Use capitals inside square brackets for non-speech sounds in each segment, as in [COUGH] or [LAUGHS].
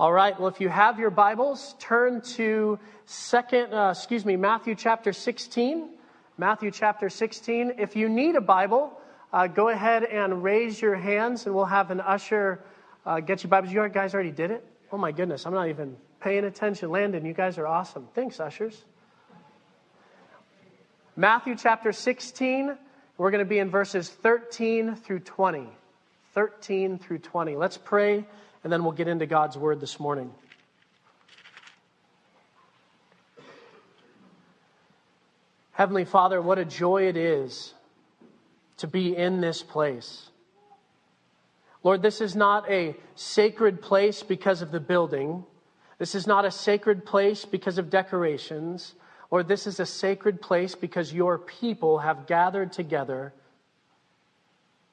All right. Well, if you have your Bibles, turn to second, uh, excuse me, Matthew chapter 16. Matthew chapter 16. If you need a Bible, uh, go ahead and raise your hands, and we'll have an usher uh, get you Bibles. You guys already did it. Oh my goodness, I'm not even paying attention. Landon, you guys are awesome. Thanks, ushers. Matthew chapter 16. We're going to be in verses 13 through 20. 13 through 20. Let's pray and then we'll get into God's Word this morning. Heavenly Father, what a joy it is to be in this place. Lord, this is not a sacred place because of the building. This is not a sacred place because of decorations. Lord, this is a sacred place because your people have gathered together.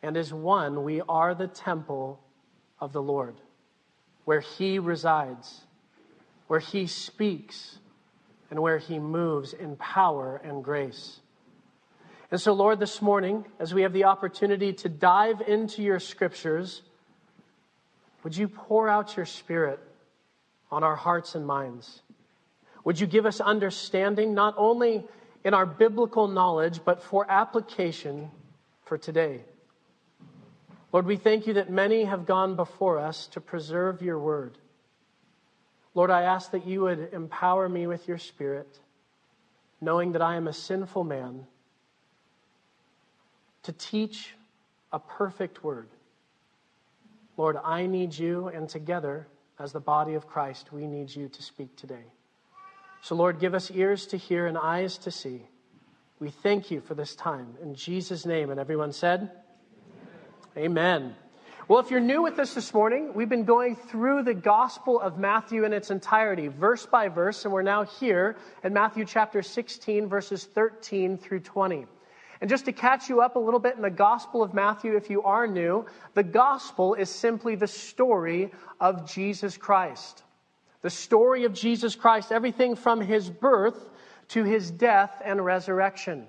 And as one, we are the temple of the Lord where He resides, where He speaks, and where He moves in power and grace. And so, Lord, this morning, as we have the opportunity to dive into your scriptures, would you pour out your Spirit on our hearts and minds? Would you give us understanding, not only in our biblical knowledge, but for application for today? Lord, we thank you that many have gone before us to preserve your word. Lord, I ask that you would empower me with your spirit, knowing that I am a sinful man, to teach a perfect word. Lord, I need you, and together, as the body of Christ, we need you to speak today. So, Lord, give us ears to hear and eyes to see. We thank you for this time. In Jesus' name. And everyone said, Amen. Well, if you're new with us this morning, we've been going through the Gospel of Matthew in its entirety, verse by verse, and we're now here in Matthew chapter 16, verses 13 through 20. And just to catch you up a little bit in the Gospel of Matthew, if you are new, the Gospel is simply the story of Jesus Christ. The story of Jesus Christ, everything from his birth to his death and resurrection.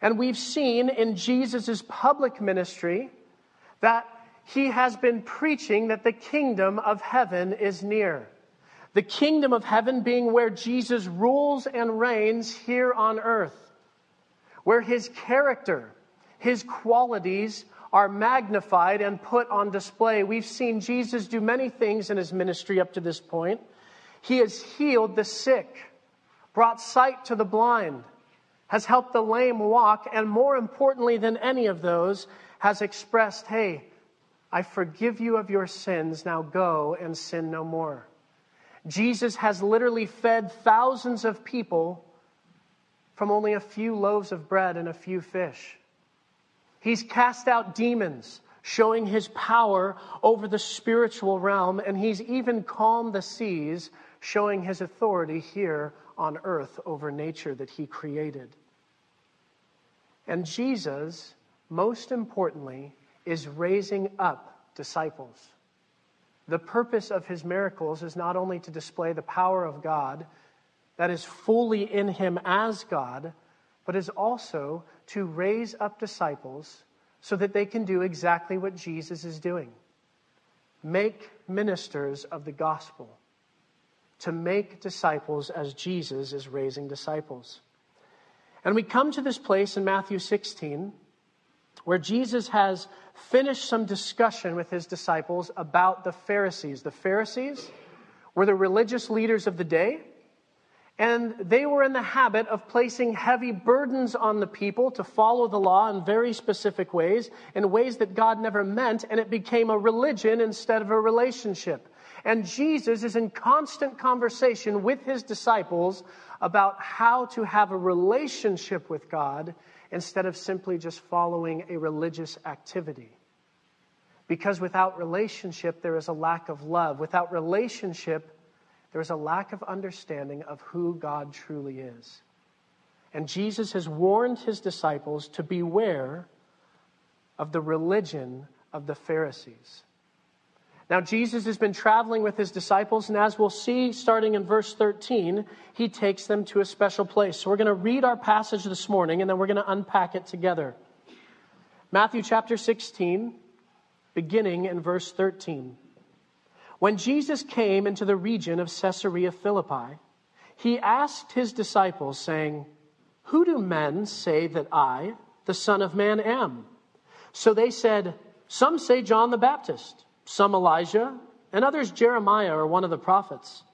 And we've seen in Jesus' public ministry, that he has been preaching that the kingdom of heaven is near. The kingdom of heaven being where Jesus rules and reigns here on earth, where his character, his qualities are magnified and put on display. We've seen Jesus do many things in his ministry up to this point. He has healed the sick, brought sight to the blind, has helped the lame walk, and more importantly than any of those, has expressed, hey, I forgive you of your sins, now go and sin no more. Jesus has literally fed thousands of people from only a few loaves of bread and a few fish. He's cast out demons, showing his power over the spiritual realm, and he's even calmed the seas, showing his authority here on earth over nature that he created. And Jesus most importantly, is raising up disciples. The purpose of his miracles is not only to display the power of God that is fully in him as God, but is also to raise up disciples so that they can do exactly what Jesus is doing make ministers of the gospel, to make disciples as Jesus is raising disciples. And we come to this place in Matthew 16 where Jesus has finished some discussion with his disciples about the Pharisees. The Pharisees were the religious leaders of the day, and they were in the habit of placing heavy burdens on the people to follow the law in very specific ways, in ways that God never meant, and it became a religion instead of a relationship. And Jesus is in constant conversation with his disciples about how to have a relationship with God instead of simply just following a religious activity. Because without relationship, there is a lack of love. Without relationship, there is a lack of understanding of who God truly is. And Jesus has warned his disciples to beware of the religion of the Pharisees. Now, Jesus has been traveling with his disciples, and as we'll see starting in verse 13, he takes them to a special place. So, we're going to read our passage this morning, and then we're going to unpack it together. Matthew chapter 16, beginning in verse 13. When Jesus came into the region of Caesarea Philippi, he asked his disciples, saying, Who do men say that I, the Son of Man, am? So they said, Some say John the Baptist, some Elijah, and others Jeremiah or one of the prophets.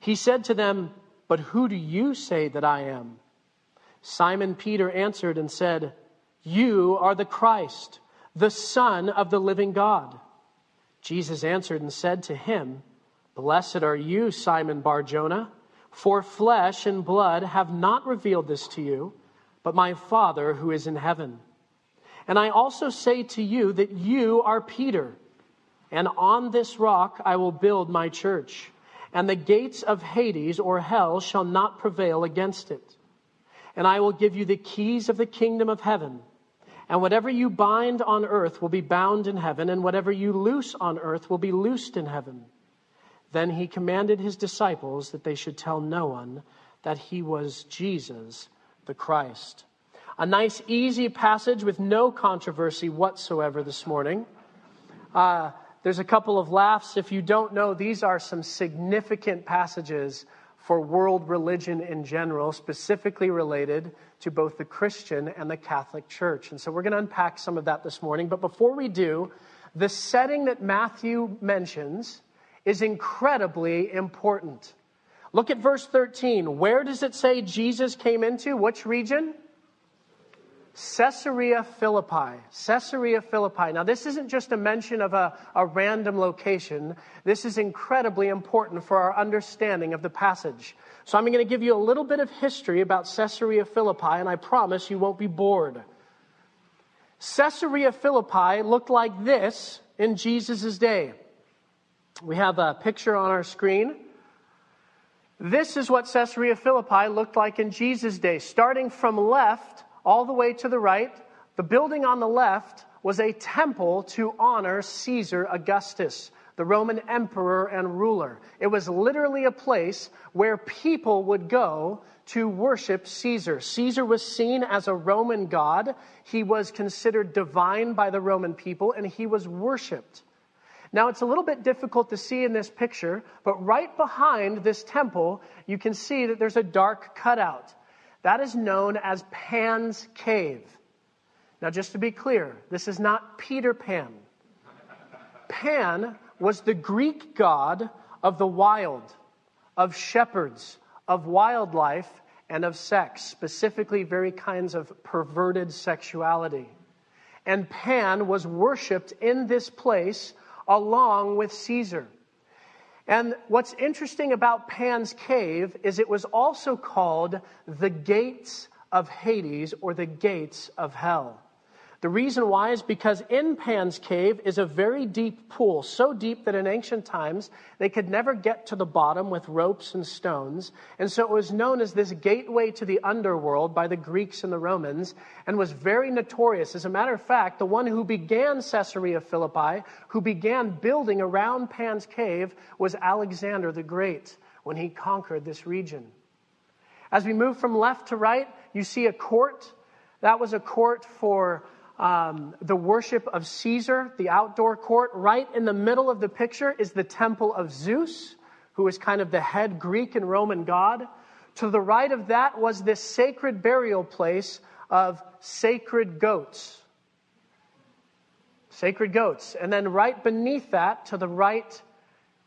He said to them, But who do you say that I am? Simon Peter answered and said, You are the Christ, the Son of the living God. Jesus answered and said to him, Blessed are you, Simon Bar Jonah, for flesh and blood have not revealed this to you, but my Father who is in heaven. And I also say to you that you are Peter, and on this rock I will build my church, and the gates of Hades or hell shall not prevail against it. And I will give you the keys of the kingdom of heaven. And whatever you bind on earth will be bound in heaven, and whatever you loose on earth will be loosed in heaven. Then he commanded his disciples that they should tell no one that he was Jesus the Christ. A nice, easy passage with no controversy whatsoever this morning. Uh, there's a couple of laughs. If you don't know, these are some significant passages for world religion in general, specifically related to both the Christian and the Catholic Church. And so we're going to unpack some of that this morning. But before we do, the setting that Matthew mentions is incredibly important. Look at verse 13. Where does it say Jesus came into? Which region? Caesarea Philippi. Caesarea Philippi. Now, this isn't just a mention of a, a random location. This is incredibly important for our understanding of the passage. So, I'm going to give you a little bit of history about Caesarea Philippi, and I promise you won't be bored. Caesarea Philippi looked like this in Jesus' day. We have a picture on our screen. This is what Caesarea Philippi looked like in Jesus' day. Starting from left, all the way to the right, the building on the left was a temple to honor Caesar Augustus, the Roman emperor and ruler. It was literally a place where people would go to worship Caesar. Caesar was seen as a Roman god. He was considered divine by the Roman people and he was worshiped. Now, it's a little bit difficult to see in this picture, but right behind this temple, you can see that there's a dark cutout. That is known as Pan's Cave. Now, just to be clear, this is not Peter Pan. Pan was the Greek god of the wild, of shepherds, of wildlife, and of sex, specifically very kinds of perverted sexuality. And Pan was worshiped in this place along with Caesar. And what's interesting about Pan's Cave is it was also called the gates of Hades or the gates of hell. The reason why is because in Pan's cave is a very deep pool, so deep that in ancient times they could never get to the bottom with ropes and stones. And so it was known as this gateway to the underworld by the Greeks and the Romans and was very notorious. As a matter of fact, the one who began Caesarea Philippi, who began building around Pan's cave, was Alexander the Great when he conquered this region. As we move from left to right, you see a court. That was a court for um, the worship of Caesar, the outdoor court. Right in the middle of the picture is the temple of Zeus, who is kind of the head Greek and Roman god. To the right of that was this sacred burial place of sacred goats. Sacred goats. And then right beneath that, to the right,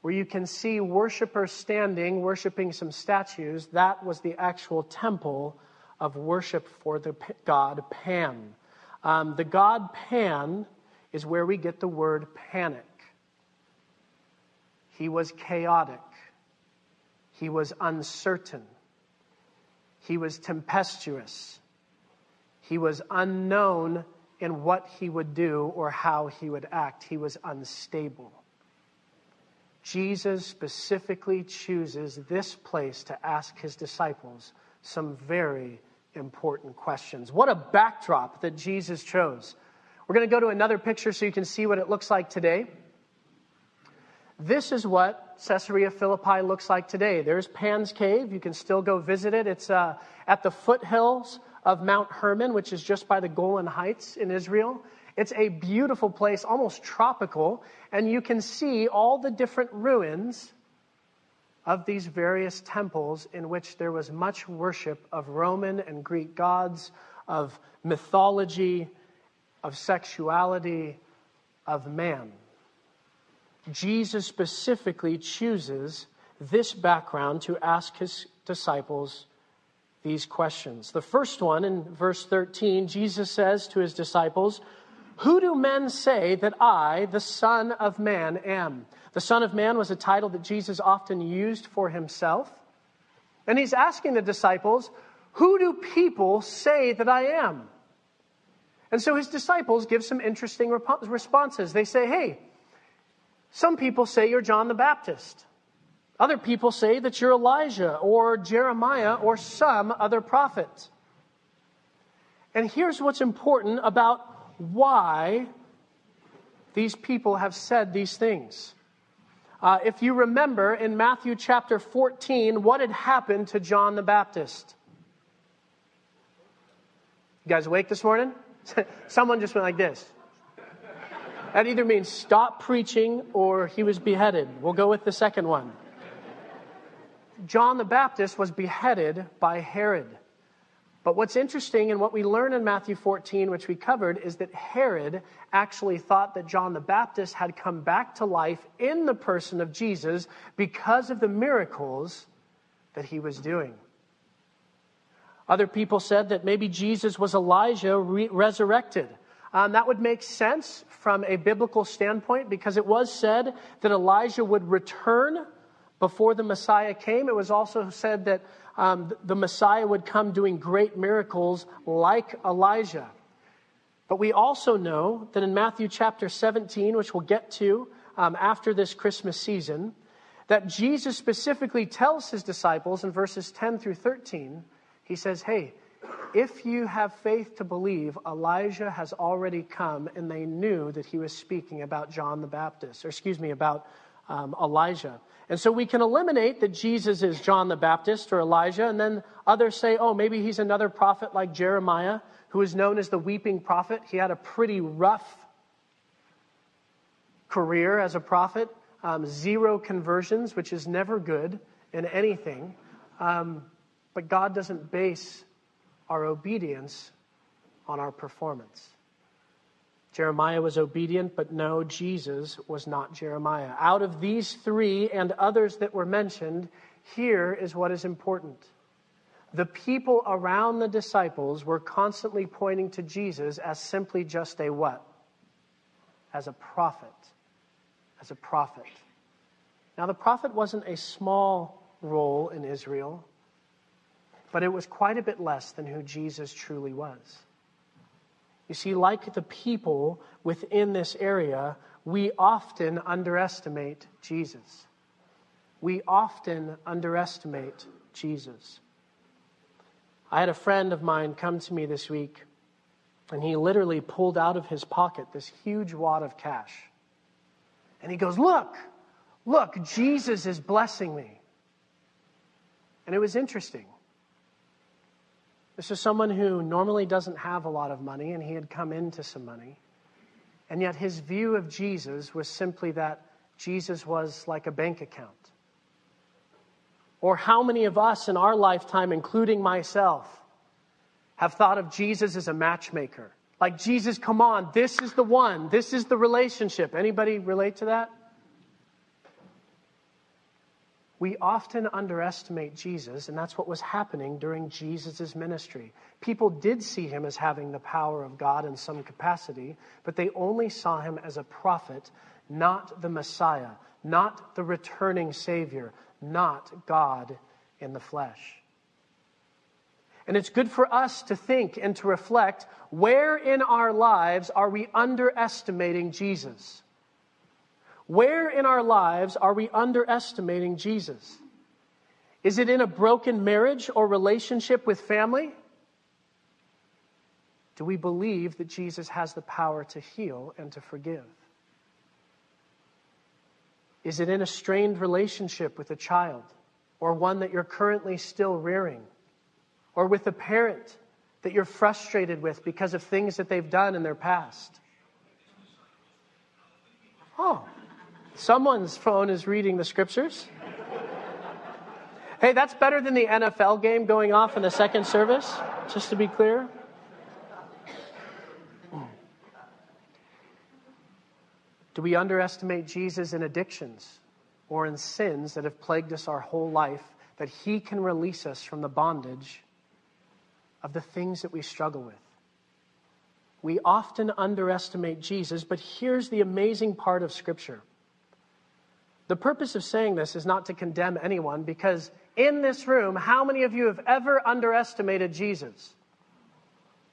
where you can see worshipers standing, worshiping some statues, that was the actual temple of worship for the god Pan. Um, the god Pan is where we get the word panic. He was chaotic. He was uncertain. He was tempestuous. He was unknown in what he would do or how he would act. He was unstable. Jesus specifically chooses this place to ask his disciples some very important questions. What a backdrop that Jesus chose. We're going to go to another picture so you can see what it looks like today. This is what Caesarea Philippi looks like today. There's Pan's Cave. You can still go visit it. It's uh, at the foothills of Mount Hermon, which is just by the Golan Heights in Israel. It's a beautiful place, almost tropical, and you can see all the different ruins of these various temples in which there was much worship of Roman and Greek gods, of mythology, of sexuality, of man. Jesus specifically chooses this background to ask his disciples these questions. The first one in verse 13, Jesus says to his disciples, Who do men say that I, the Son of Man, am? The Son of Man was a title that Jesus often used for himself. And he's asking the disciples, Who do people say that I am? And so his disciples give some interesting responses. They say, Hey, some people say you're John the Baptist. Other people say that you're Elijah or Jeremiah or some other prophet. And here's what's important about why these people have said these things. Uh, if you remember in Matthew chapter 14, what had happened to John the Baptist? You guys awake this morning? [LAUGHS] Someone just went like this. That either means stop preaching or he was beheaded. We'll go with the second one. John the Baptist was beheaded by Herod. But what's interesting and what we learn in Matthew 14, which we covered, is that Herod actually thought that John the Baptist had come back to life in the person of Jesus because of the miracles that he was doing. Other people said that maybe Jesus was Elijah re- resurrected. Um, that would make sense from a biblical standpoint because it was said that Elijah would return before the Messiah came. It was also said that um, the Messiah would come doing great miracles like Elijah. But we also know that in Matthew chapter 17, which we'll get to um, after this Christmas season, that Jesus specifically tells his disciples in verses 10 through 13, he says, Hey, if you have faith to believe, Elijah has already come, and they knew that he was speaking about John the Baptist, or excuse me, about um, Elijah. And so we can eliminate that Jesus is John the Baptist or Elijah, and then others say, oh, maybe he's another prophet like Jeremiah, who is known as the weeping prophet. He had a pretty rough career as a prophet, um, zero conversions, which is never good in anything. Um, but God doesn't base our obedience on our performance. Jeremiah was obedient, but no, Jesus was not Jeremiah. Out of these three and others that were mentioned, here is what is important. The people around the disciples were constantly pointing to Jesus as simply just a what? As a prophet. As a prophet. Now, the prophet wasn't a small role in Israel, but it was quite a bit less than who Jesus truly was. You see, like the people within this area, we often underestimate Jesus. We often underestimate Jesus. I had a friend of mine come to me this week, and he literally pulled out of his pocket this huge wad of cash. And he goes, Look, look, Jesus is blessing me. And it was interesting this is someone who normally doesn't have a lot of money, and he had come into some money. And yet his view of Jesus was simply that Jesus was like a bank account. Or how many of us in our lifetime, including myself, have thought of Jesus as a matchmaker? Like, Jesus, come on, this is the one, this is the relationship. Anybody relate to that? We often underestimate Jesus, and that's what was happening during Jesus' ministry. People did see him as having the power of God in some capacity, but they only saw him as a prophet, not the Messiah, not the returning Savior, not God in the flesh. And it's good for us to think and to reflect where in our lives are we underestimating Jesus? Where in our lives are we underestimating Jesus? Is it in a broken marriage or relationship with family? Do we believe that Jesus has the power to heal and to forgive? Is it in a strained relationship with a child or one that you're currently still rearing? Or with a parent that you're frustrated with because of things that they've done in their past? Oh, someone's phone is reading the scriptures. Hey, that's better than the NFL game going off in the second service, just to be clear. Do we underestimate Jesus in addictions or in sins that have plagued us our whole life, that He can release us from the bondage of the things that we struggle with? We often underestimate Jesus, but here's the amazing part of Scripture. The purpose of saying this is not to condemn anyone, because in this room, how many of you have ever underestimated Jesus?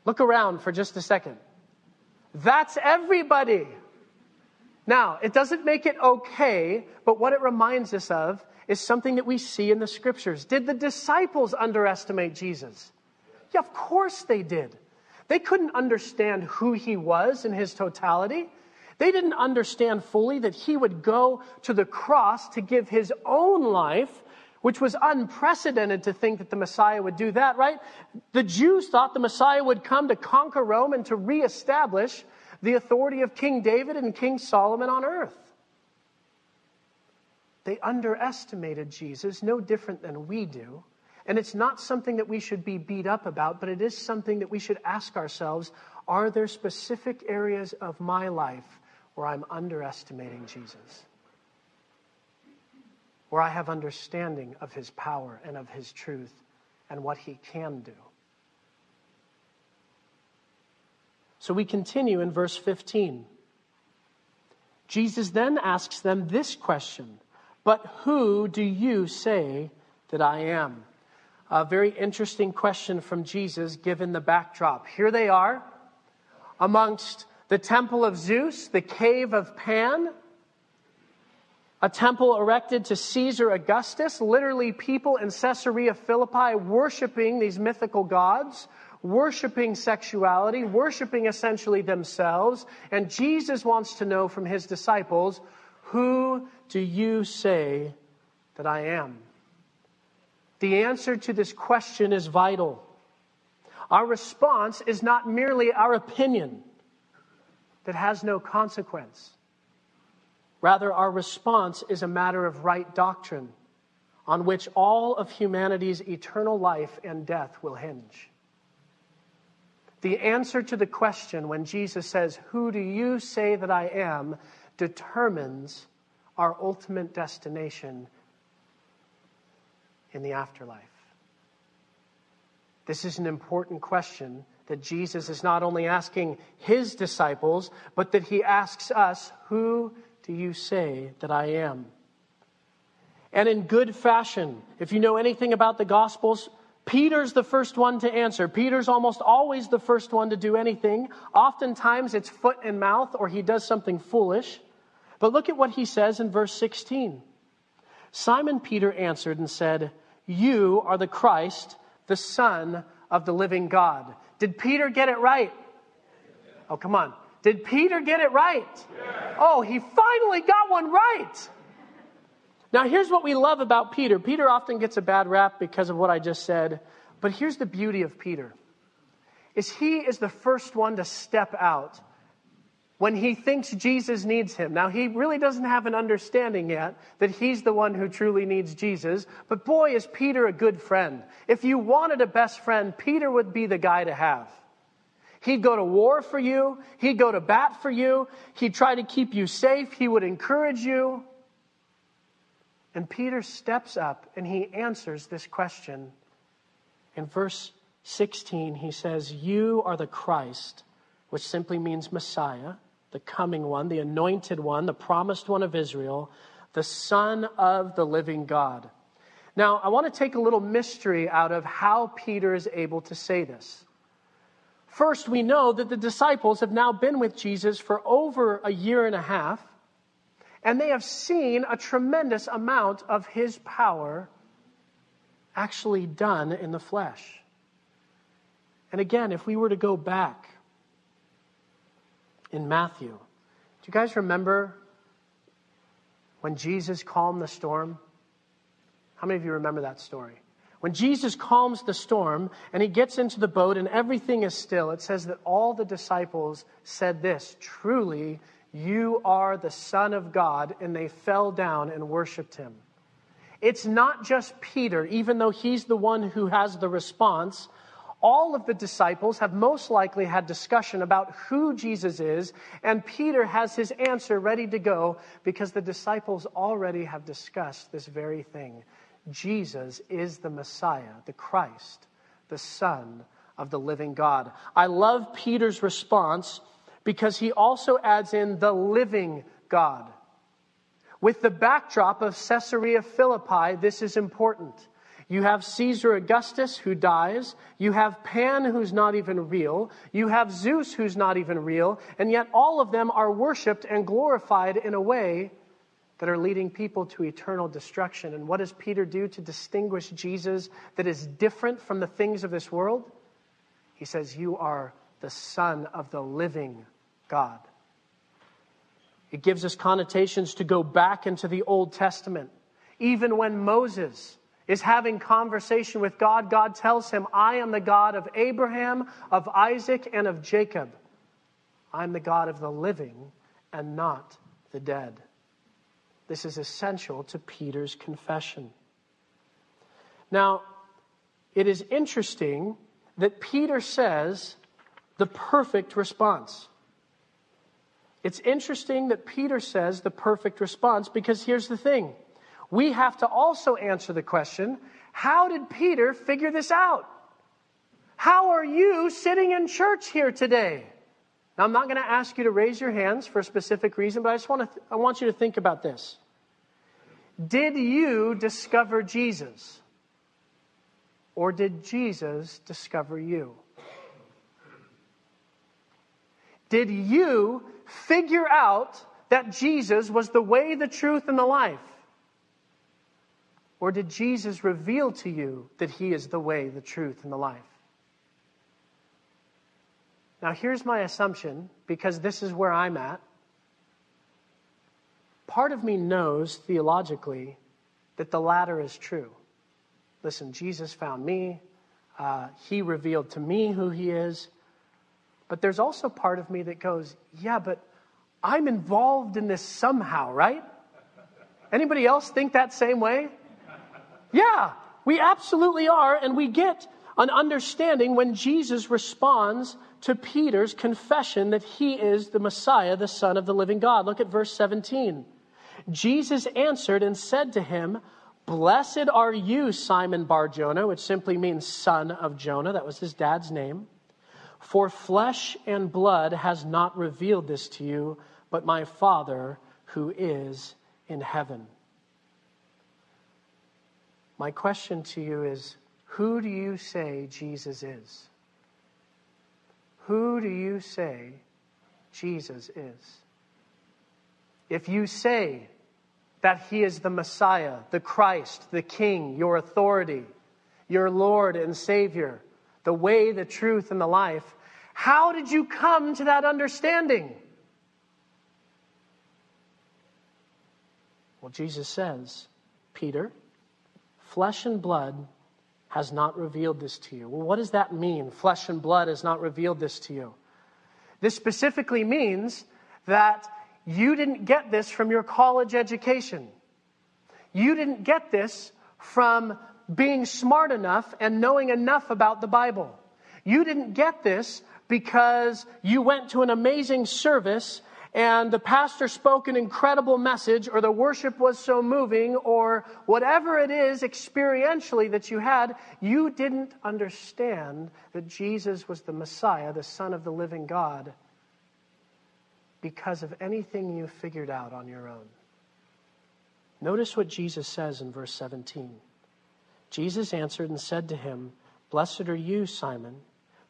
Look around for just a second. That's everybody. Now, it doesn't make it okay, but what it reminds us of is something that we see in the scriptures. Did the disciples underestimate Jesus? Yeah, of course they did. They couldn't understand who he was in his totality. They didn't understand fully that he would go to the cross to give his own life, which was unprecedented to think that the Messiah would do that, right? The Jews thought the Messiah would come to conquer Rome and to reestablish the authority of King David and King Solomon on earth. They underestimated Jesus, no different than we do. And it's not something that we should be beat up about, but it is something that we should ask ourselves are there specific areas of my life where I'm underestimating Jesus? Where I have understanding of his power and of his truth and what he can do? So we continue in verse 15. Jesus then asks them this question But who do you say that I am? A very interesting question from Jesus given the backdrop. Here they are amongst the temple of Zeus, the cave of Pan, a temple erected to Caesar Augustus, literally people in Caesarea Philippi worshiping these mythical gods worshiping sexuality, worshiping essentially themselves. And Jesus wants to know from his disciples, Who do you say that I am? The answer to this question is vital. Our response is not merely our opinion that has no consequence. Rather, our response is a matter of right doctrine on which all of humanity's eternal life and death will hinge. The answer to the question when Jesus says, Who do you say that I am? determines our ultimate destination in the afterlife. This is an important question that Jesus is not only asking his disciples, but that he asks us, Who do you say that I am? And in good fashion, if you know anything about the Gospels, Peter's the first one to answer. Peter's almost always the first one to do anything. Oftentimes it's foot and mouth or he does something foolish. But look at what he says in verse 16. Simon Peter answered and said, You are the Christ, the Son of the living God. Did Peter get it right? Oh, come on. Did Peter get it right? Oh, he finally got one right. Now, here's what we love about Peter. Peter often gets a bad rap because of what I just said, but here's the beauty of Peter. Is he is the first one to step out when he thinks Jesus needs him. Now, he really doesn't have an understanding yet that he's the one who truly needs Jesus, but boy, is Peter a good friend. If you wanted a best friend, Peter would be the guy to have. He'd go to war for you. He'd go to bat for you. He'd try to keep you safe. He would encourage you. And Peter steps up and he answers this question. In verse 16, he says, You are the Christ, which simply means Messiah, the coming one, the anointed one, the promised one of Israel, the Son of the living God. Now, I want to take a little mystery out of how Peter is able to say this. First, we know that the disciples have now been with Jesus for over a year and a half. And they have seen a tremendous amount of his power actually done in the flesh. And again, if we were to go back in Matthew, do you guys remember when Jesus calmed the storm? How many of you remember that story? When Jesus calms the storm and he gets into the boat and everything is still, it says that all the disciples said this Truly, you are the Son of God. And they fell down and worshiped him. It's not just Peter, even though he's the one who has the response. All of the disciples have most likely had discussion about who Jesus is, and Peter has his answer ready to go because the disciples already have discussed this very thing. Jesus is the Messiah, the Christ, the Son of the living God. I love Peter's response because he also adds in the living God. With the backdrop of Caesarea Philippi, this is important. You have Caesar Augustus who dies. You have Pan who's not even real. You have Zeus who's not even real. And yet all of them are worshiped and glorified in a way that are leading people to eternal destruction. And what does Peter do to distinguish Jesus that is different from the things of this world? He says, You are the Son of the living God. It gives us connotations to go back into the Old Testament. Even when Moses is having conversation with God, God tells him, I am the God of Abraham, of Isaac, and of Jacob. I'm the God of the living and not the dead. This is essential to Peter's confession. Now, it is interesting that Peter says the perfect response. It's interesting that Peter says the perfect response because here's the thing. We have to also answer the question how did Peter figure this out? How are you sitting in church here today? Now, I'm not going to ask you to raise your hands for a specific reason, but I just want to, th- I want you to think about this. Did you discover Jesus? Or did Jesus discover you? Did you figure out that Jesus was the way, the truth, and the life? Or did Jesus reveal to you that he is the way, the truth, and the life? Now, here's my assumption, because this is where I'm at. Part of me knows theologically that the latter is true. Listen, Jesus found me, uh, he revealed to me who he is. But there's also part of me that goes, yeah, but I'm involved in this somehow, right? Anybody else think that same way? Yeah, we absolutely are, and we get an understanding when Jesus responds to Peter's confession that he is the Messiah, the Son of the living God. Look at verse 17. Jesus answered and said to him, Blessed are you, Simon Bar Jonah, which simply means son of Jonah. That was his dad's name. For flesh and blood has not revealed this to you, but my Father who is in heaven. My question to you is who do you say Jesus is? Who do you say Jesus is? If you say that he is the Messiah, the Christ, the King, your authority, your Lord and Savior, the way, the truth, and the life. How did you come to that understanding? Well, Jesus says, Peter, flesh and blood has not revealed this to you. Well, what does that mean? Flesh and blood has not revealed this to you. This specifically means that you didn't get this from your college education. You didn't get this from being smart enough and knowing enough about the Bible. You didn't get this because you went to an amazing service and the pastor spoke an incredible message, or the worship was so moving, or whatever it is experientially that you had, you didn't understand that Jesus was the Messiah, the Son of the living God, because of anything you figured out on your own. Notice what Jesus says in verse 17. Jesus answered and said to him, Blessed are you, Simon,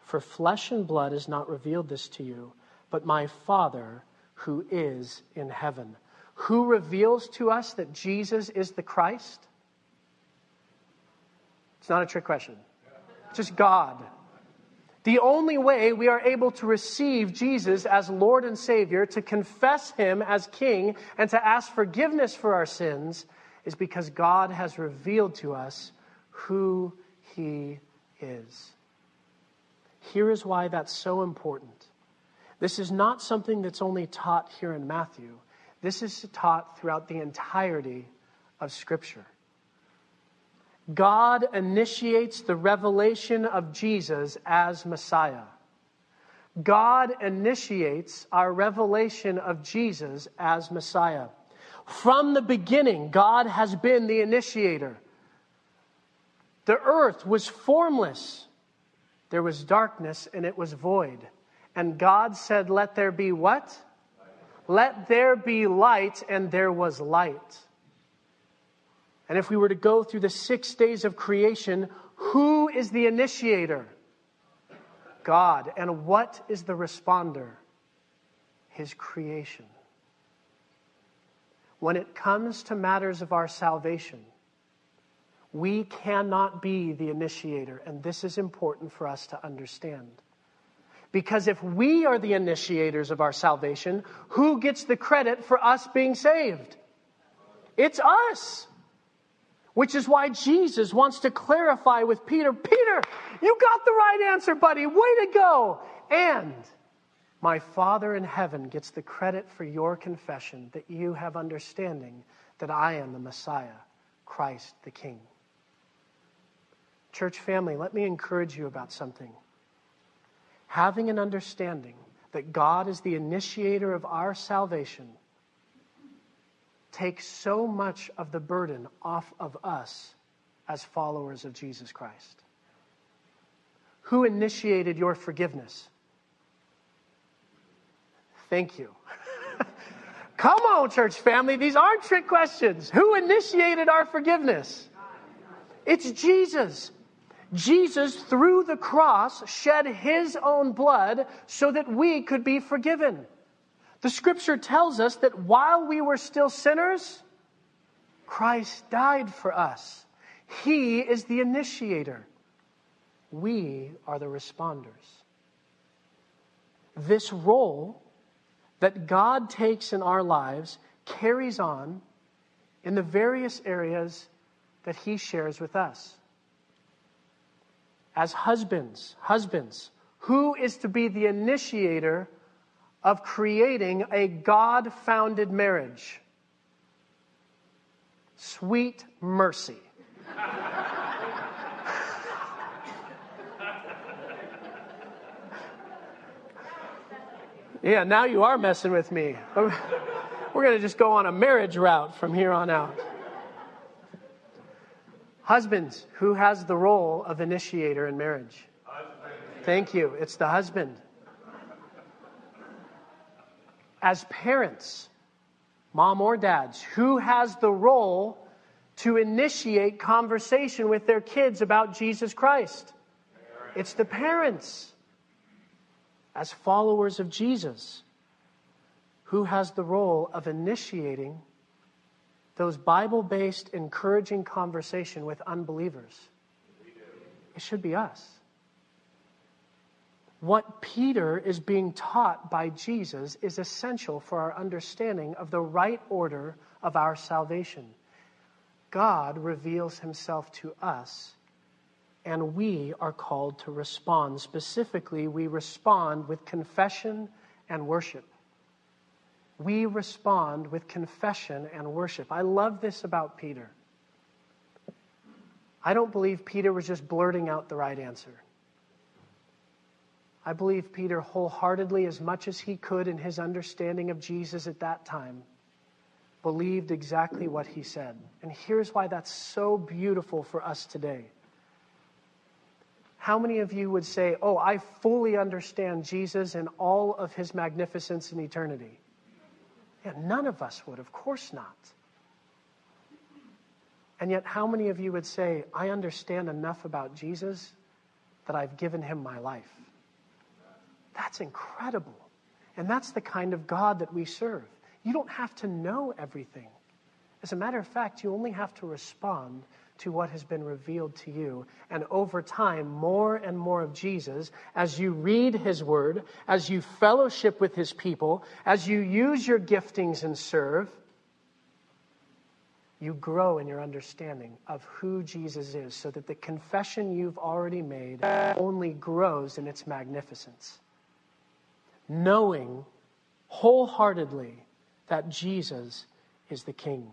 for flesh and blood has not revealed this to you, but my Father who is in heaven. Who reveals to us that Jesus is the Christ? It's not a trick question. it's Just God. The only way we are able to receive Jesus as Lord and Savior, to confess Him as King, and to ask forgiveness for our sins is because God has revealed to us who He is. Here is why that's so important. This is not something that's only taught here in Matthew, this is taught throughout the entirety of Scripture. God initiates the revelation of Jesus as Messiah. God initiates our revelation of Jesus as Messiah. From the beginning, God has been the initiator. The earth was formless, there was darkness, and it was void. And God said, Let there be what? Let there be light, and there was light. And if we were to go through the six days of creation, who is the initiator? God. And what is the responder? His creation. When it comes to matters of our salvation, we cannot be the initiator, and this is important for us to understand. Because if we are the initiators of our salvation, who gets the credit for us being saved? It's us. Which is why Jesus wants to clarify with Peter Peter, you got the right answer, buddy. Way to go. And my Father in heaven gets the credit for your confession that you have understanding that I am the Messiah, Christ the King. Church family, let me encourage you about something. Having an understanding that God is the initiator of our salvation takes so much of the burden off of us as followers of Jesus Christ? Who initiated your forgiveness? Thank you. [LAUGHS] Come on, church family. These aren't trick questions. Who initiated our forgiveness? It's Jesus. Jesus, through the cross, shed his own blood so that we could be forgiven. The scripture tells us that while we were still sinners, Christ died for us. He is the initiator. We are the responders. This role that God takes in our lives carries on in the various areas that He shares with us. As husbands, husbands, who is to be the initiator of creating a God founded marriage. Sweet mercy. [LAUGHS] yeah, now you are messing with me. [LAUGHS] We're going to just go on a marriage route from here on out. Husbands, who has the role of initiator in marriage? Thank you. It's the husband as parents, mom or dads, who has the role to initiate conversation with their kids about Jesus Christ? It's the parents. As followers of Jesus, who has the role of initiating those Bible based, encouraging conversation with unbelievers? It should be us what Peter is being taught by Jesus is essential for our understanding of the right order of our salvation. God reveals himself to us, and we are called to respond. Specifically, we respond with confession and worship. We respond with confession and worship. I love this about Peter. I don't believe Peter was just blurting out the right answer. I believe Peter wholeheartedly, as much as he could in his understanding of Jesus at that time, believed exactly what he said. And here's why that's so beautiful for us today. How many of you would say, Oh, I fully understand Jesus and all of his magnificence in eternity? Yeah, none of us would, of course not. And yet, how many of you would say, I understand enough about Jesus that I've given him my life? That's incredible. And that's the kind of God that we serve. You don't have to know everything. As a matter of fact, you only have to respond to what has been revealed to you. And over time, more and more of Jesus, as you read his word, as you fellowship with his people, as you use your giftings and serve, you grow in your understanding of who Jesus is so that the confession you've already made only grows in its magnificence. Knowing wholeheartedly that Jesus is the King.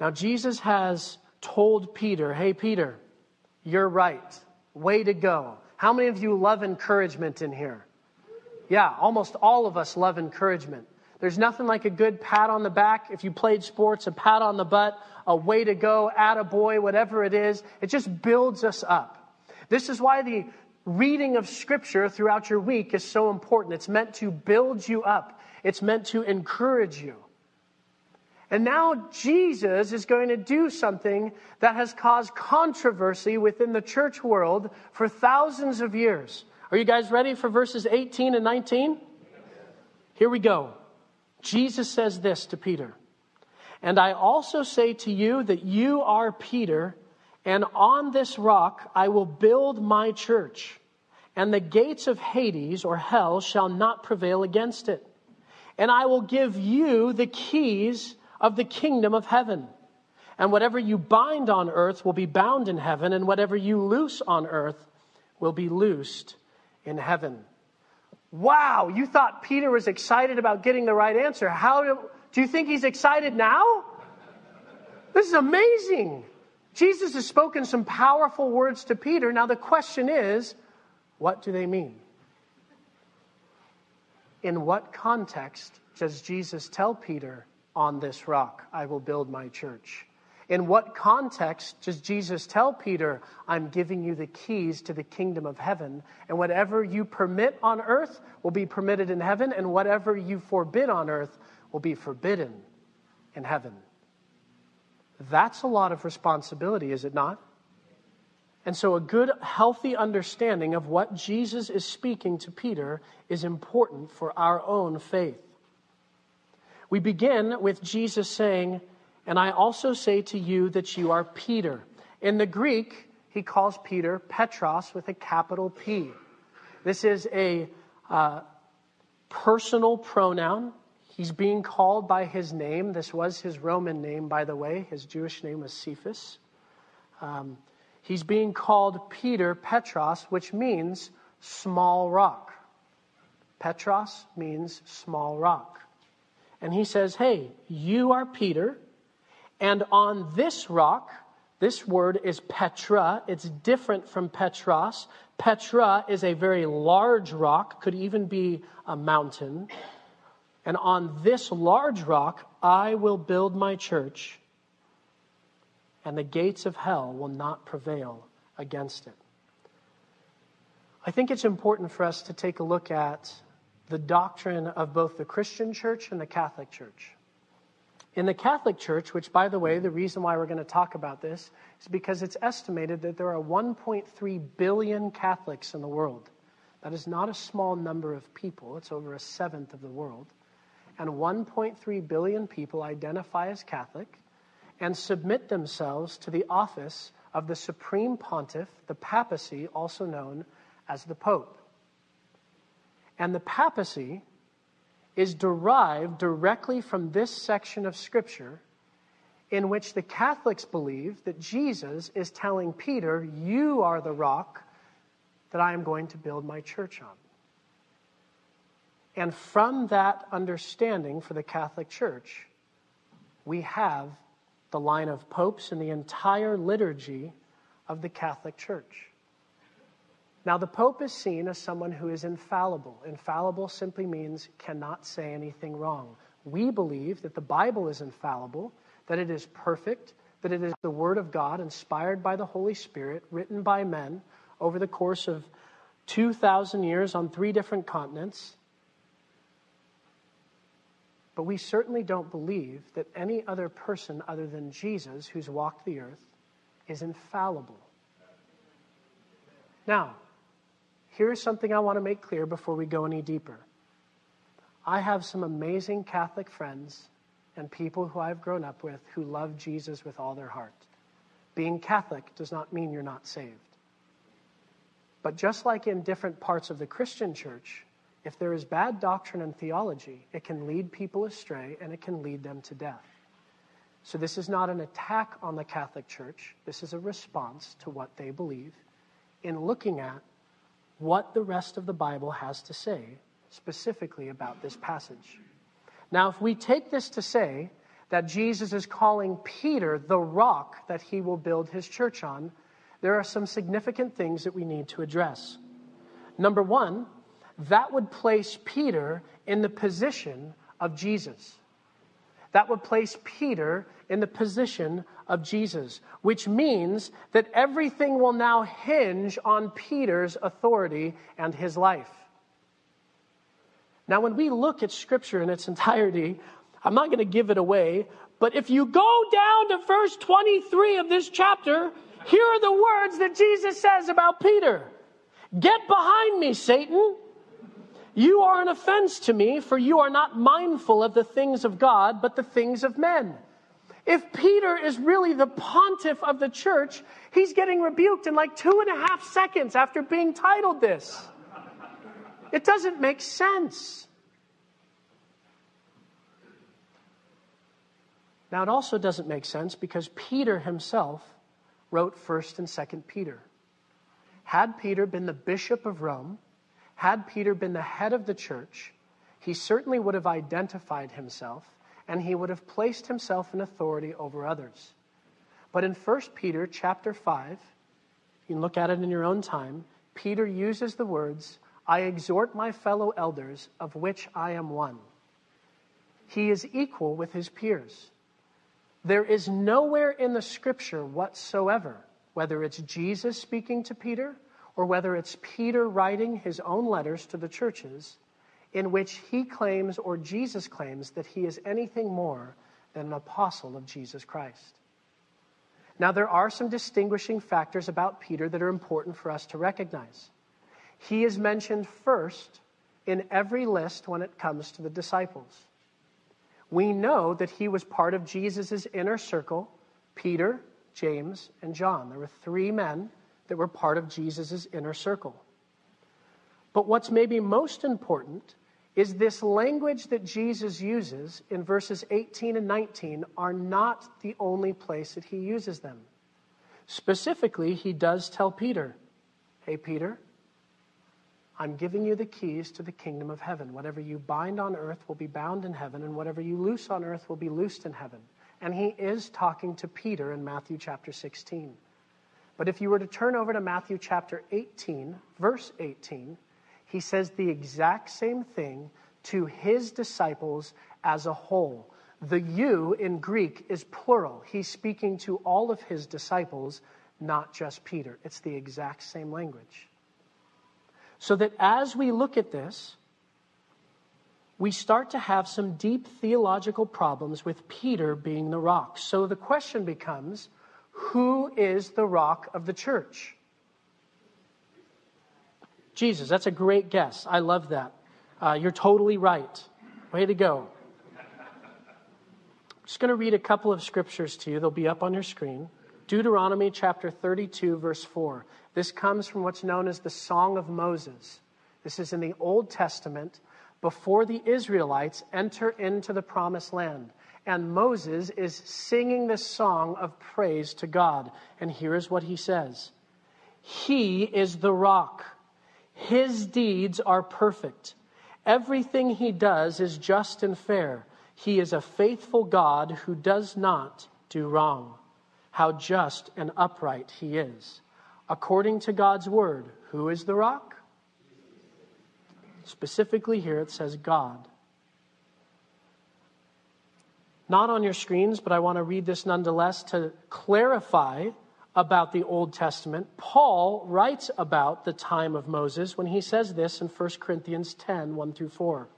Now, Jesus has told Peter, Hey, Peter, you're right. Way to go. How many of you love encouragement in here? Yeah, almost all of us love encouragement. There's nothing like a good pat on the back. If you played sports, a pat on the butt, a way to go, at a boy, whatever it is. It just builds us up. This is why the reading of scripture throughout your week is so important. It's meant to build you up. It's meant to encourage you. And now Jesus is going to do something that has caused controversy within the church world for thousands of years. Are you guys ready for verses 18 and 19? Here we go. Jesus says this to Peter And I also say to you that you are Peter, and on this rock I will build my church, and the gates of Hades or hell shall not prevail against it. And I will give you the keys of the kingdom of heaven. And whatever you bind on earth will be bound in heaven, and whatever you loose on earth will be loosed in heaven. Wow, you thought Peter was excited about getting the right answer. How do, do you think he's excited now? This is amazing. Jesus has spoken some powerful words to Peter. Now, the question is what do they mean? In what context does Jesus tell Peter, on this rock I will build my church? In what context does Jesus tell Peter, I'm giving you the keys to the kingdom of heaven, and whatever you permit on earth will be permitted in heaven, and whatever you forbid on earth will be forbidden in heaven? That's a lot of responsibility, is it not? And so, a good, healthy understanding of what Jesus is speaking to Peter is important for our own faith. We begin with Jesus saying, and I also say to you that you are Peter. In the Greek, he calls Peter Petros with a capital P. This is a uh, personal pronoun. He's being called by his name. This was his Roman name, by the way. His Jewish name was Cephas. Um, he's being called Peter Petros, which means small rock. Petros means small rock. And he says, Hey, you are Peter. And on this rock, this word is Petra. It's different from Petros. Petra is a very large rock, could even be a mountain. And on this large rock, I will build my church, and the gates of hell will not prevail against it. I think it's important for us to take a look at the doctrine of both the Christian church and the Catholic church. In the Catholic Church, which, by the way, the reason why we're going to talk about this is because it's estimated that there are 1.3 billion Catholics in the world. That is not a small number of people, it's over a seventh of the world. And 1.3 billion people identify as Catholic and submit themselves to the office of the Supreme Pontiff, the papacy, also known as the Pope. And the papacy is derived directly from this section of Scripture in which the Catholics believe that Jesus is telling Peter, You are the rock that I am going to build my church on. And from that understanding for the Catholic Church, we have the line of popes and the entire liturgy of the Catholic Church. Now, the Pope is seen as someone who is infallible. Infallible simply means cannot say anything wrong. We believe that the Bible is infallible, that it is perfect, that it is the Word of God inspired by the Holy Spirit, written by men over the course of 2,000 years on three different continents. But we certainly don't believe that any other person other than Jesus who's walked the earth is infallible. Now, Here's something I want to make clear before we go any deeper. I have some amazing Catholic friends and people who I've grown up with who love Jesus with all their heart. Being Catholic does not mean you're not saved. But just like in different parts of the Christian church, if there is bad doctrine and theology, it can lead people astray and it can lead them to death. So, this is not an attack on the Catholic Church. This is a response to what they believe in looking at what the rest of the Bible has to say specifically about this passage. Now, if we take this to say that Jesus is calling Peter the rock that he will build his church on, there are some significant things that we need to address. Number one, that would place Peter in the position of Jesus. That would place Peter in the position of Jesus, which means that everything will now hinge on Peter's authority and his life. Now, when we look at Scripture in its entirety, I'm not going to give it away, but if you go down to verse 23 of this chapter, here are the words that Jesus says about Peter Get behind me, Satan. You are an offense to me, for you are not mindful of the things of God, but the things of men. If Peter is really the pontiff of the church, he's getting rebuked in like two and a half seconds after being titled this. It doesn't make sense. Now, it also doesn't make sense because Peter himself wrote 1st and 2nd Peter. Had Peter been the bishop of Rome, had Peter been the head of the church, he certainly would have identified himself and he would have placed himself in authority over others. But in 1 Peter chapter 5, you can look at it in your own time, Peter uses the words, I exhort my fellow elders, of which I am one. He is equal with his peers. There is nowhere in the scripture whatsoever, whether it's Jesus speaking to Peter or whether it's Peter writing his own letters to the churches, in which he claims or Jesus claims that he is anything more than an apostle of Jesus Christ. Now, there are some distinguishing factors about Peter that are important for us to recognize. He is mentioned first in every list when it comes to the disciples. We know that he was part of Jesus' inner circle Peter, James, and John. There were three men that were part of Jesus' inner circle. But what's maybe most important is this language that Jesus uses in verses 18 and 19 are not the only place that he uses them. Specifically, he does tell Peter, Hey, Peter, I'm giving you the keys to the kingdom of heaven. Whatever you bind on earth will be bound in heaven, and whatever you loose on earth will be loosed in heaven. And he is talking to Peter in Matthew chapter 16. But if you were to turn over to Matthew chapter 18, verse 18, he says the exact same thing to his disciples as a whole. The you in Greek is plural. He's speaking to all of his disciples, not just Peter. It's the exact same language. So that as we look at this, we start to have some deep theological problems with Peter being the rock. So the question becomes who is the rock of the church? Jesus, that's a great guess. I love that. Uh, you're totally right. Way to go. I'm just going to read a couple of scriptures to you. They'll be up on your screen. Deuteronomy chapter 32, verse 4. This comes from what's known as the Song of Moses. This is in the Old Testament before the Israelites enter into the promised land. And Moses is singing this song of praise to God. And here is what he says He is the rock, His deeds are perfect. Everything He does is just and fair. He is a faithful God who does not do wrong. How just and upright He is according to God's word. Who is the rock? Specifically, here it says God. Not on your screens, but I want to read this nonetheless to clarify about the Old Testament. Paul writes about the time of Moses when he says this in 1 Corinthians 10 1 through 4.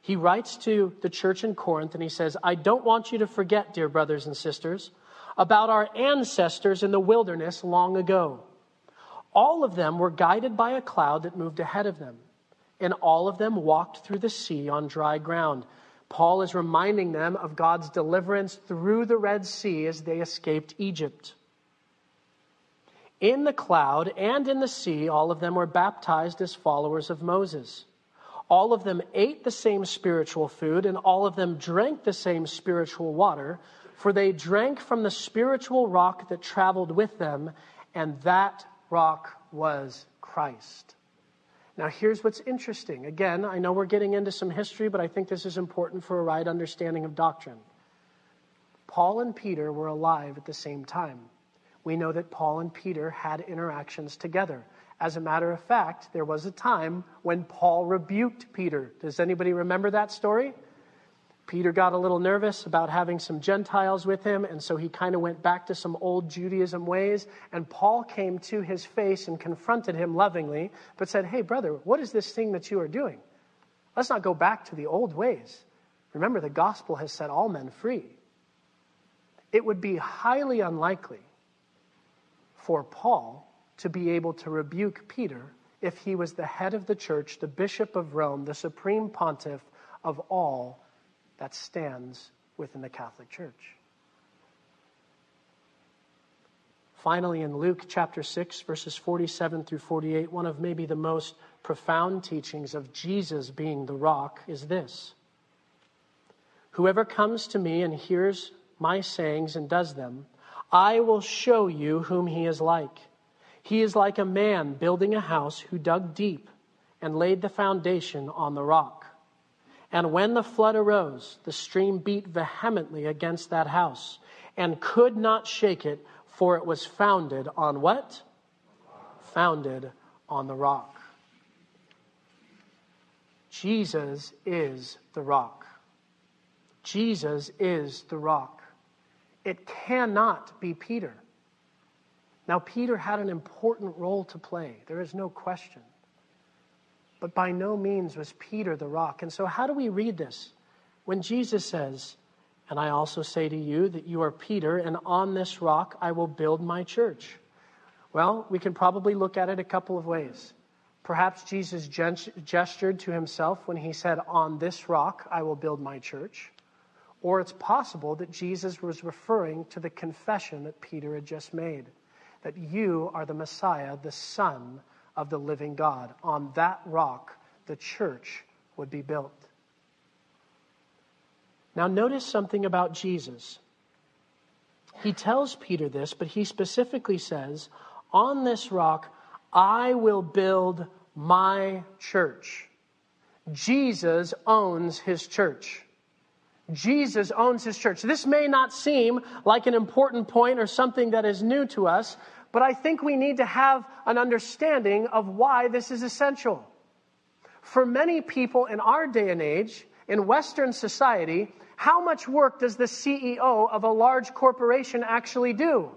He writes to the church in Corinth and he says, I don't want you to forget, dear brothers and sisters, about our ancestors in the wilderness long ago all of them were guided by a cloud that moved ahead of them and all of them walked through the sea on dry ground. Paul is reminding them of God's deliverance through the Red Sea as they escaped Egypt. In the cloud and in the sea, all of them were baptized as followers of Moses. All of them ate the same spiritual food, and all of them drank the same spiritual water, for they drank from the spiritual rock that traveled with them, and that rock was Christ. Now, here's what's interesting. Again, I know we're getting into some history, but I think this is important for a right understanding of doctrine. Paul and Peter were alive at the same time. We know that Paul and Peter had interactions together. As a matter of fact, there was a time when Paul rebuked Peter. Does anybody remember that story? Peter got a little nervous about having some Gentiles with him, and so he kind of went back to some old Judaism ways. And Paul came to his face and confronted him lovingly, but said, Hey, brother, what is this thing that you are doing? Let's not go back to the old ways. Remember, the gospel has set all men free. It would be highly unlikely for Paul to be able to rebuke Peter if he was the head of the church, the bishop of Rome, the supreme pontiff of all that stands within the Catholic Church. Finally, in Luke chapter 6, verses 47 through 48, one of maybe the most profound teachings of Jesus being the rock is this Whoever comes to me and hears my sayings and does them, I will show you whom he is like. He is like a man building a house who dug deep and laid the foundation on the rock. And when the flood arose, the stream beat vehemently against that house and could not shake it, for it was founded on what? Founded on the rock. Jesus is the rock. Jesus is the rock. It cannot be Peter. Now, Peter had an important role to play, there is no question. But by no means was Peter the rock. And so, how do we read this? When Jesus says, And I also say to you that you are Peter, and on this rock I will build my church. Well, we can probably look at it a couple of ways. Perhaps Jesus gestured to himself when he said, On this rock I will build my church. Or it's possible that Jesus was referring to the confession that Peter had just made that you are the Messiah, the Son of the living God. On that rock, the church would be built. Now, notice something about Jesus. He tells Peter this, but he specifically says, On this rock, I will build my church. Jesus owns his church. Jesus owns his church. This may not seem like an important point or something that is new to us, but I think we need to have an understanding of why this is essential. For many people in our day and age, in Western society, how much work does the CEO of a large corporation actually do?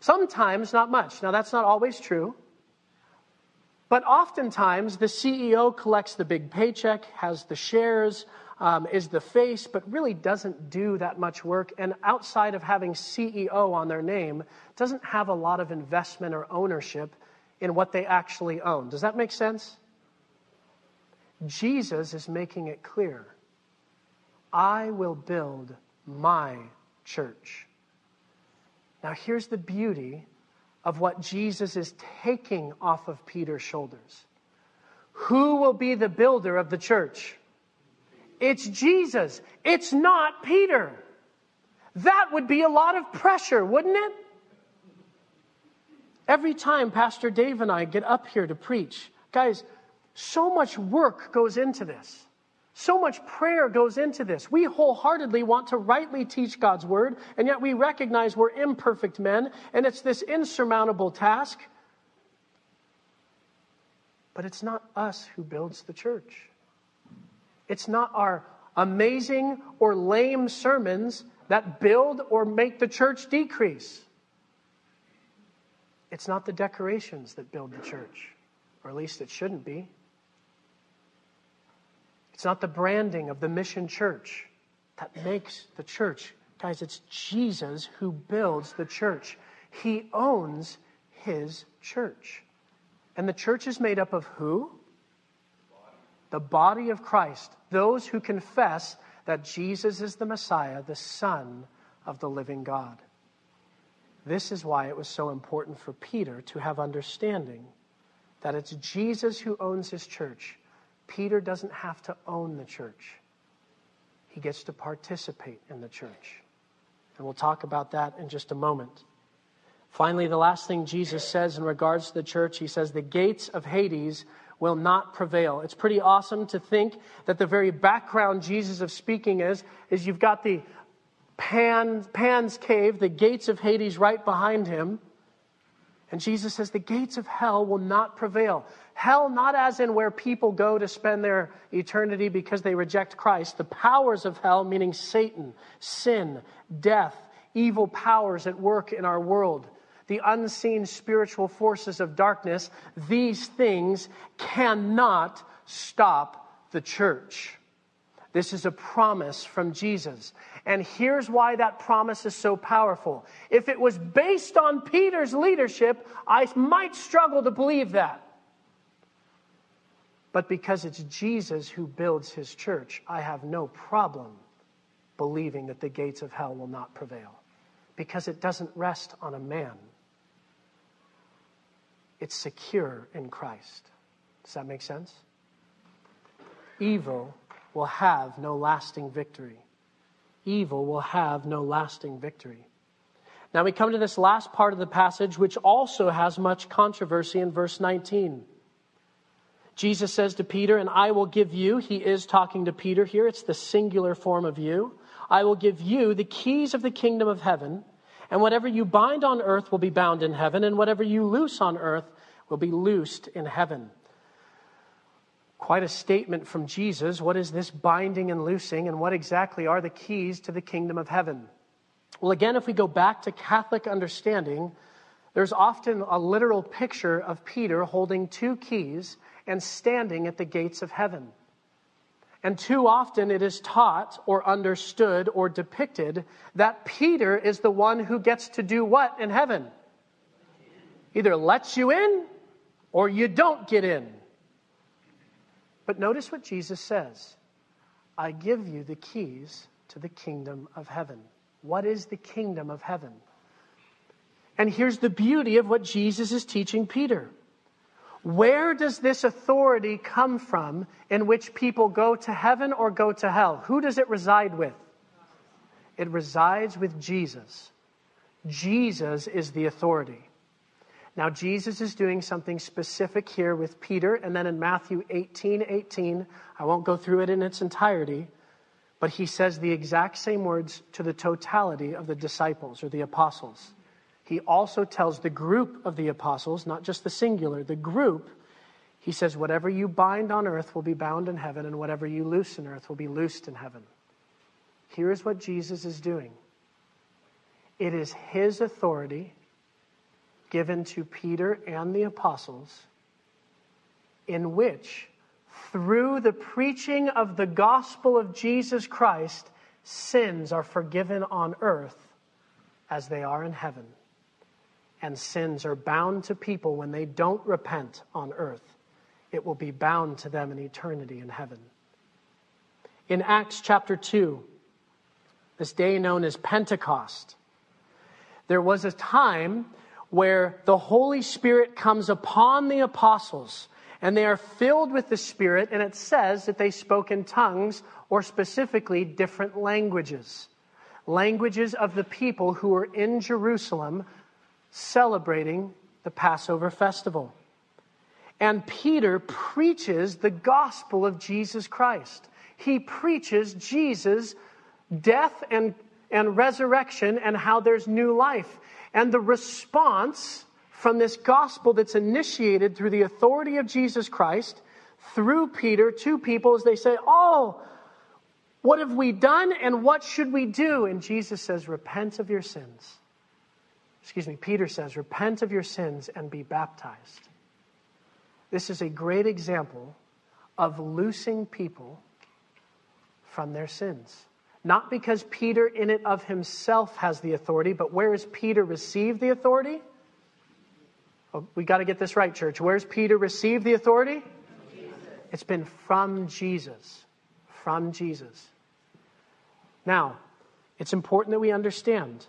Sometimes not much. Now, that's not always true. But oftentimes, the CEO collects the big paycheck, has the shares, um, is the face, but really doesn't do that much work. And outside of having CEO on their name, doesn't have a lot of investment or ownership in what they actually own. Does that make sense? Jesus is making it clear I will build my church. Now, here's the beauty of what Jesus is taking off of Peter's shoulders. Who will be the builder of the church? It's Jesus. It's not Peter. That would be a lot of pressure, wouldn't it? Every time Pastor Dave and I get up here to preach, guys, so much work goes into this. So much prayer goes into this. We wholeheartedly want to rightly teach God's word, and yet we recognize we're imperfect men, and it's this insurmountable task. But it's not us who builds the church. It's not our amazing or lame sermons that build or make the church decrease. It's not the decorations that build the church, or at least it shouldn't be. It's not the branding of the mission church that makes the church. Guys, it's Jesus who builds the church. He owns his church. And the church is made up of who? The body of Christ. Those who confess that Jesus is the Messiah, the Son of the living God. This is why it was so important for Peter to have understanding that it's Jesus who owns his church. Peter doesn't have to own the church, he gets to participate in the church. And we'll talk about that in just a moment. Finally, the last thing Jesus says in regards to the church, he says, The gates of Hades will not prevail. It's pretty awesome to think that the very background Jesus of speaking is, is you've got the Pan, Pan's cave, the gates of Hades right behind him. And Jesus says the gates of hell will not prevail. Hell, not as in where people go to spend their eternity because they reject Christ. The powers of hell, meaning Satan, sin, death, evil powers at work in our world, the unseen spiritual forces of darkness, these things cannot stop the church. This is a promise from Jesus. And here's why that promise is so powerful. If it was based on Peter's leadership, I might struggle to believe that. But because it's Jesus who builds his church, I have no problem believing that the gates of hell will not prevail. Because it doesn't rest on a man, it's secure in Christ. Does that make sense? Evil will have no lasting victory. Evil will have no lasting victory. Now we come to this last part of the passage, which also has much controversy in verse 19. Jesus says to Peter, And I will give you, he is talking to Peter here, it's the singular form of you. I will give you the keys of the kingdom of heaven. And whatever you bind on earth will be bound in heaven, and whatever you loose on earth will be loosed in heaven. Quite a statement from Jesus. What is this binding and loosing, and what exactly are the keys to the kingdom of heaven? Well, again, if we go back to Catholic understanding, there's often a literal picture of Peter holding two keys and standing at the gates of heaven. And too often it is taught or understood or depicted that Peter is the one who gets to do what in heaven? Either lets you in or you don't get in. But notice what Jesus says I give you the keys to the kingdom of heaven. What is the kingdom of heaven? And here's the beauty of what Jesus is teaching Peter. Where does this authority come from in which people go to heaven or go to hell? Who does it reside with? It resides with Jesus. Jesus is the authority. Now, Jesus is doing something specific here with Peter, and then in Matthew 18 18, I won't go through it in its entirety, but he says the exact same words to the totality of the disciples or the apostles he also tells the group of the apostles, not just the singular, the group, he says, Whatever you bind on earth will be bound in heaven, and whatever you loose in earth will be loosed in heaven. Here's what Jesus is doing it is his authority given to Peter and the apostles, in which, through the preaching of the gospel of Jesus Christ, sins are forgiven on earth as they are in heaven and sins are bound to people when they don't repent on earth, it will be bound to them in eternity in heaven. In Acts chapter 2, this day known as Pentecost, there was a time where the Holy Spirit comes upon the apostles and they are filled with the Spirit, and it says that they spoke in tongues or specifically different languages. Languages of the people who were in Jerusalem celebrating the Passover festival. And Peter preaches the gospel of Jesus Christ. He preaches Jesus' death and, and resurrection and how there's new life. And the response from this gospel that's initiated through the authority of Jesus Christ, through Peter to people, as they say, Oh, what have we done and what should we do? And Jesus says, Repent of your sins excuse me, Peter says, repent of your sins and be baptized. This is a great example of loosing people from their sins. Not because Peter, in it of himself, has the authority, but where has Peter received the authority? Oh, we got to get this right, church. Where's Peter received the authority? Jesus. It's been from Jesus. From Jesus. Now, it's important that we understand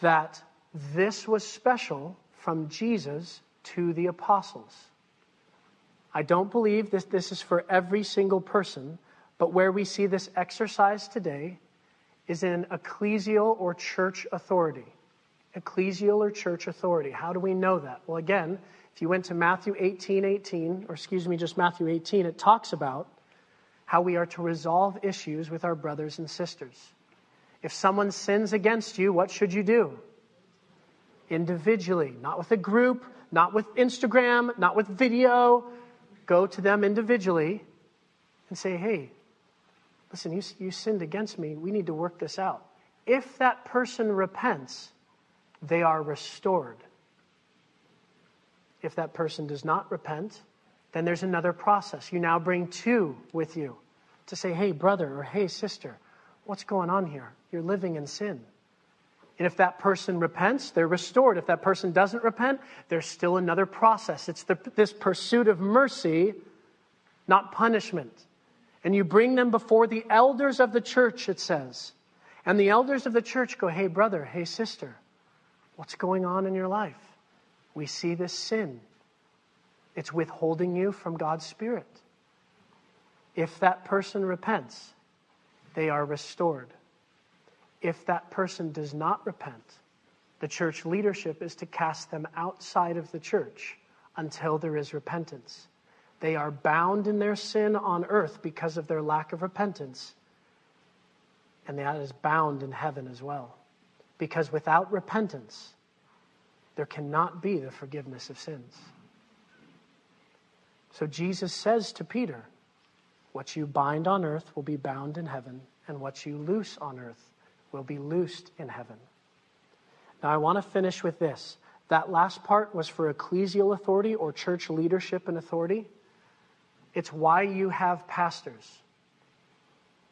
that this was special from Jesus to the apostles. I don't believe that this is for every single person, but where we see this exercise today is in ecclesial or church authority ecclesial or church authority. How do we know that? Well, again, if you went to Matthew 18 18, or excuse me, just Matthew 18, it talks about how we are to resolve issues with our brothers and sisters. If someone sins against you, what should you do? Individually, not with a group, not with Instagram, not with video. Go to them individually and say, hey, listen, you, you sinned against me. We need to work this out. If that person repents, they are restored. If that person does not repent, then there's another process. You now bring two with you to say, hey, brother, or hey, sister, what's going on here? You're living in sin. And if that person repents, they're restored. If that person doesn't repent, there's still another process. It's the, this pursuit of mercy, not punishment. And you bring them before the elders of the church, it says. And the elders of the church go, hey, brother, hey, sister, What's going on in your life? We see this sin. It's withholding you from God's Spirit. If that person repents, they are restored. If that person does not repent, the church leadership is to cast them outside of the church until there is repentance. They are bound in their sin on earth because of their lack of repentance, and that is bound in heaven as well. Because without repentance, there cannot be the forgiveness of sins. So Jesus says to Peter, What you bind on earth will be bound in heaven, and what you loose on earth will be loosed in heaven. Now, I want to finish with this. That last part was for ecclesial authority or church leadership and authority. It's why you have pastors.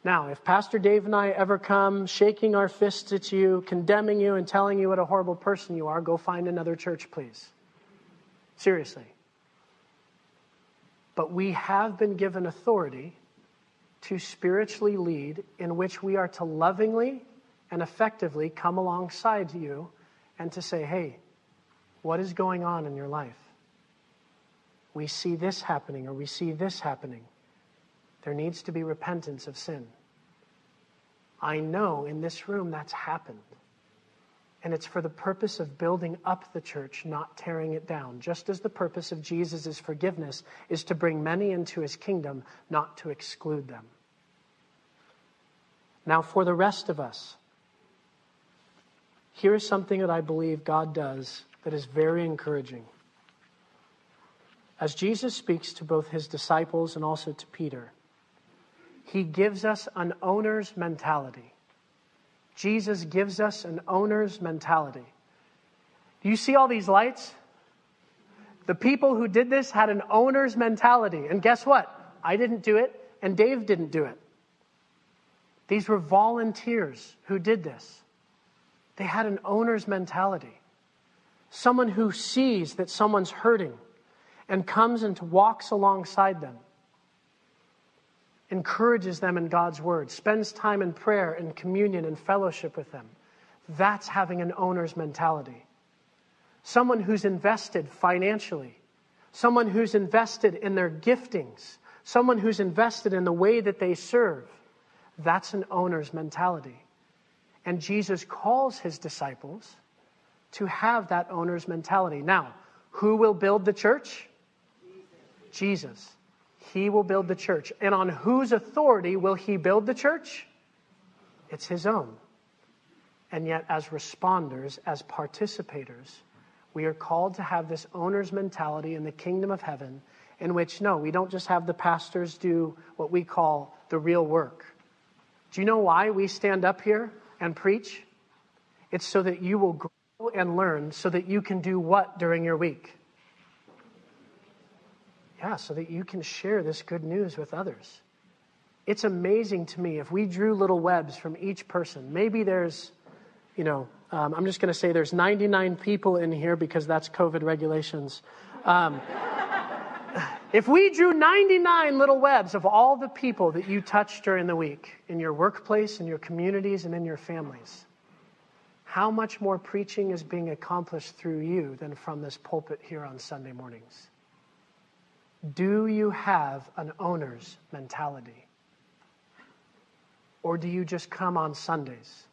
Now, if Pastor Dave and I ever come shaking our fists at you, condemning you, and telling you what a horrible person you are, go find another church, please. Seriously. But we have been given authority to spiritually lead, in which we are to lovingly and effectively come alongside you and to say, hey, what is going on in your life? We see this happening or we see this happening. There needs to be repentance of sin. I know in this room that's happened. And it's for the purpose of building up the church, not tearing it down. Just as the purpose of Jesus' forgiveness is to bring many into his kingdom, not to exclude them. Now, for the rest of us, here is something that I believe God does that is very encouraging. As Jesus speaks to both his disciples and also to Peter, he gives us an owner's mentality. Jesus gives us an owner's mentality. Do you see all these lights? The people who did this had an owner's mentality. And guess what? I didn't do it, and Dave didn't do it. These were volunteers who did this. They had an owner's mentality. Someone who sees that someone's hurting and comes and walks alongside them encourages them in God's word, spends time in prayer and communion and fellowship with them. That's having an owner's mentality. Someone who's invested financially, someone who's invested in their giftings, someone who's invested in the way that they serve. That's an owner's mentality. And Jesus calls his disciples to have that owner's mentality. Now, who will build the church? Jesus. He will build the church. And on whose authority will he build the church? It's his own. And yet, as responders, as participators, we are called to have this owner's mentality in the kingdom of heaven, in which, no, we don't just have the pastors do what we call the real work. Do you know why we stand up here and preach? It's so that you will grow and learn, so that you can do what during your week? Yeah, so that you can share this good news with others. It's amazing to me if we drew little webs from each person. Maybe there's, you know, Um, I'm just going to say there's 99 people in here because that's COVID regulations. Um, [LAUGHS] if we drew 99 little webs of all the people that you touched during the week in your workplace, in your communities, and in your families, how much more preaching is being accomplished through you than from this pulpit here on Sunday mornings? Do you have an owner's mentality? Or do you just come on Sundays?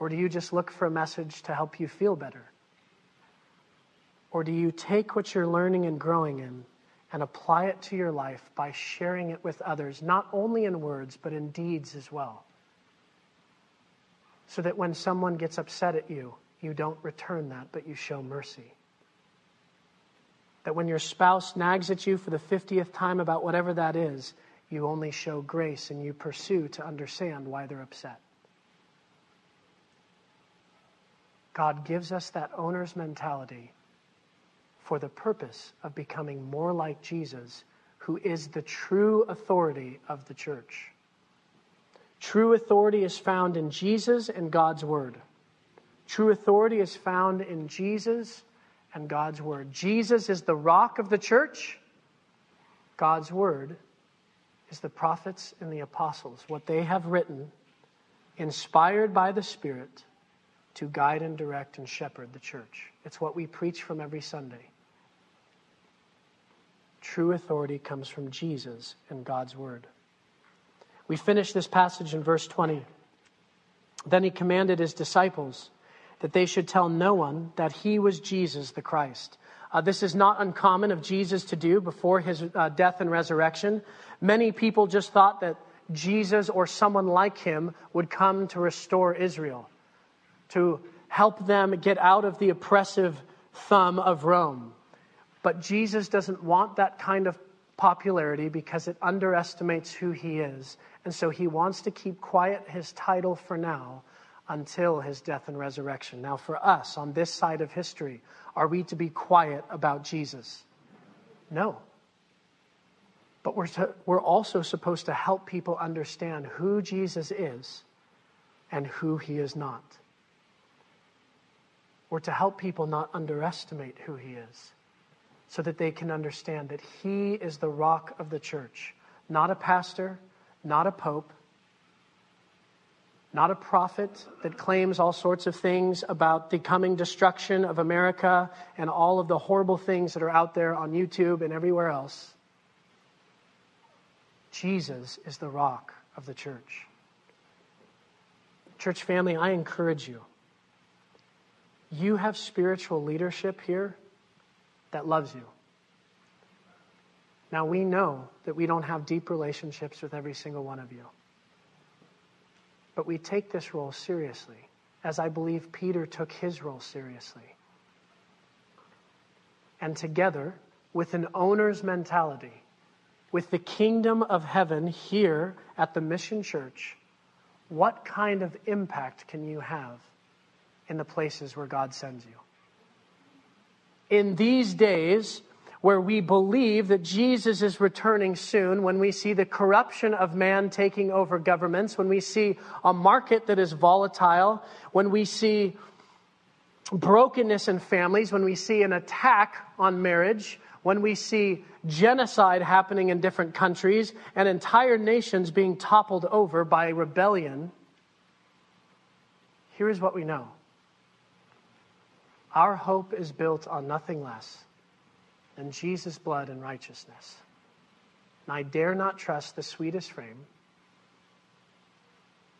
Or do you just look for a message to help you feel better? Or do you take what you're learning and growing in and apply it to your life by sharing it with others, not only in words, but in deeds as well? So that when someone gets upset at you, you don't return that, but you show mercy. That when your spouse nags at you for the 50th time about whatever that is, you only show grace and you pursue to understand why they're upset. God gives us that owner's mentality for the purpose of becoming more like Jesus, who is the true authority of the church. True authority is found in Jesus and God's Word. True authority is found in Jesus and God's Word. Jesus is the rock of the church. God's Word is the prophets and the apostles, what they have written, inspired by the Spirit to guide and direct and shepherd the church. It's what we preach from every Sunday. True authority comes from Jesus and God's Word. We finish this passage in verse 20. Then he commanded his disciples that they should tell no one that he was Jesus the Christ. Uh, this is not uncommon of Jesus to do before his uh, death and resurrection. Many people just thought that Jesus or someone like him would come to restore Israel, to help them get out of the oppressive thumb of Rome. But Jesus doesn't want that kind of popularity because it underestimates who he is. And so he wants to keep quiet his title for now until his death and resurrection. Now, for us on this side of history, are we to be quiet about Jesus? No. But we're, to, we're also supposed to help people understand who Jesus is and who he is not. We're to help people not underestimate who he is so that they can understand that he is the rock of the church, not a pastor, not a pope, not a prophet that claims all sorts of things about the coming destruction of America and all of the horrible things that are out there on YouTube and everywhere else. Jesus is the rock of the church. Church family, I encourage you. You have spiritual leadership here that loves you. Now, we know that we don't have deep relationships with every single one of you. But we take this role seriously, as I believe Peter took his role seriously. And together, with an owner's mentality, with the kingdom of heaven here at the Mission Church, what kind of impact can you have in the places where God sends you? In these days, where we believe that Jesus is returning soon, when we see the corruption of man taking over governments, when we see a market that is volatile, when we see brokenness in families, when we see an attack on marriage, when we see genocide happening in different countries and entire nations being toppled over by rebellion, here is what we know. Our hope is built on nothing less and Jesus' blood and righteousness. And I dare not trust the sweetest frame,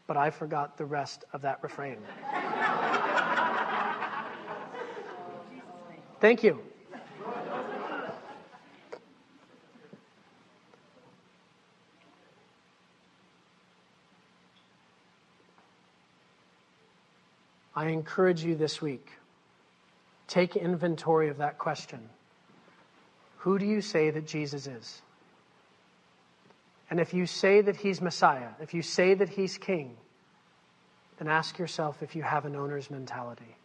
but I forgot the rest of that refrain. Thank you. I encourage you this week take inventory of that question. Who do you say that Jesus is? And if you say that he's Messiah, if you say that he's King, then ask yourself if you have an owner's mentality.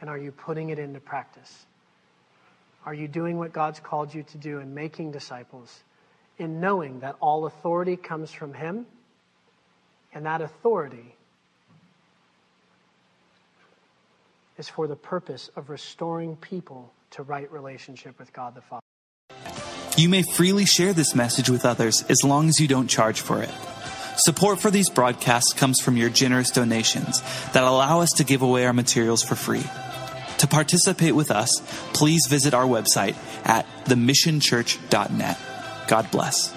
And are you putting it into practice? Are you doing what God's called you to do in making disciples in knowing that all authority comes from Him? And that authority is for the purpose of restoring people to right relationship with God the Father. You may freely share this message with others as long as you don't charge for it. Support for these broadcasts comes from your generous donations that allow us to give away our materials for free. To participate with us, please visit our website at themissionchurch.net. God bless.